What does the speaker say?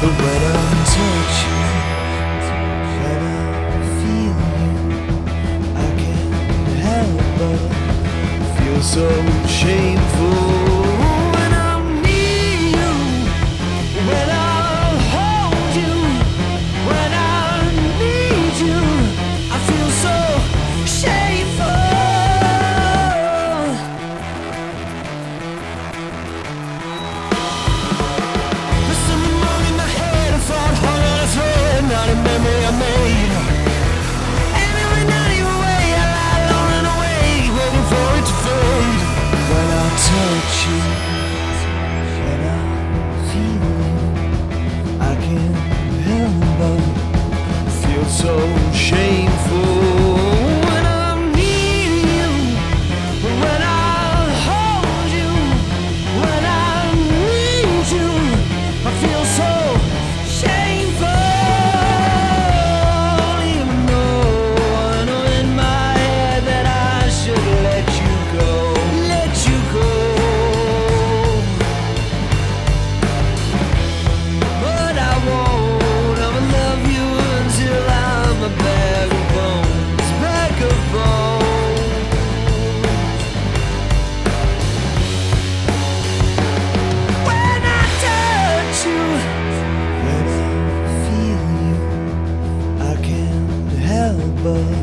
But when I'm touching I feel you, I can't help but feel so changed. So shameful. You,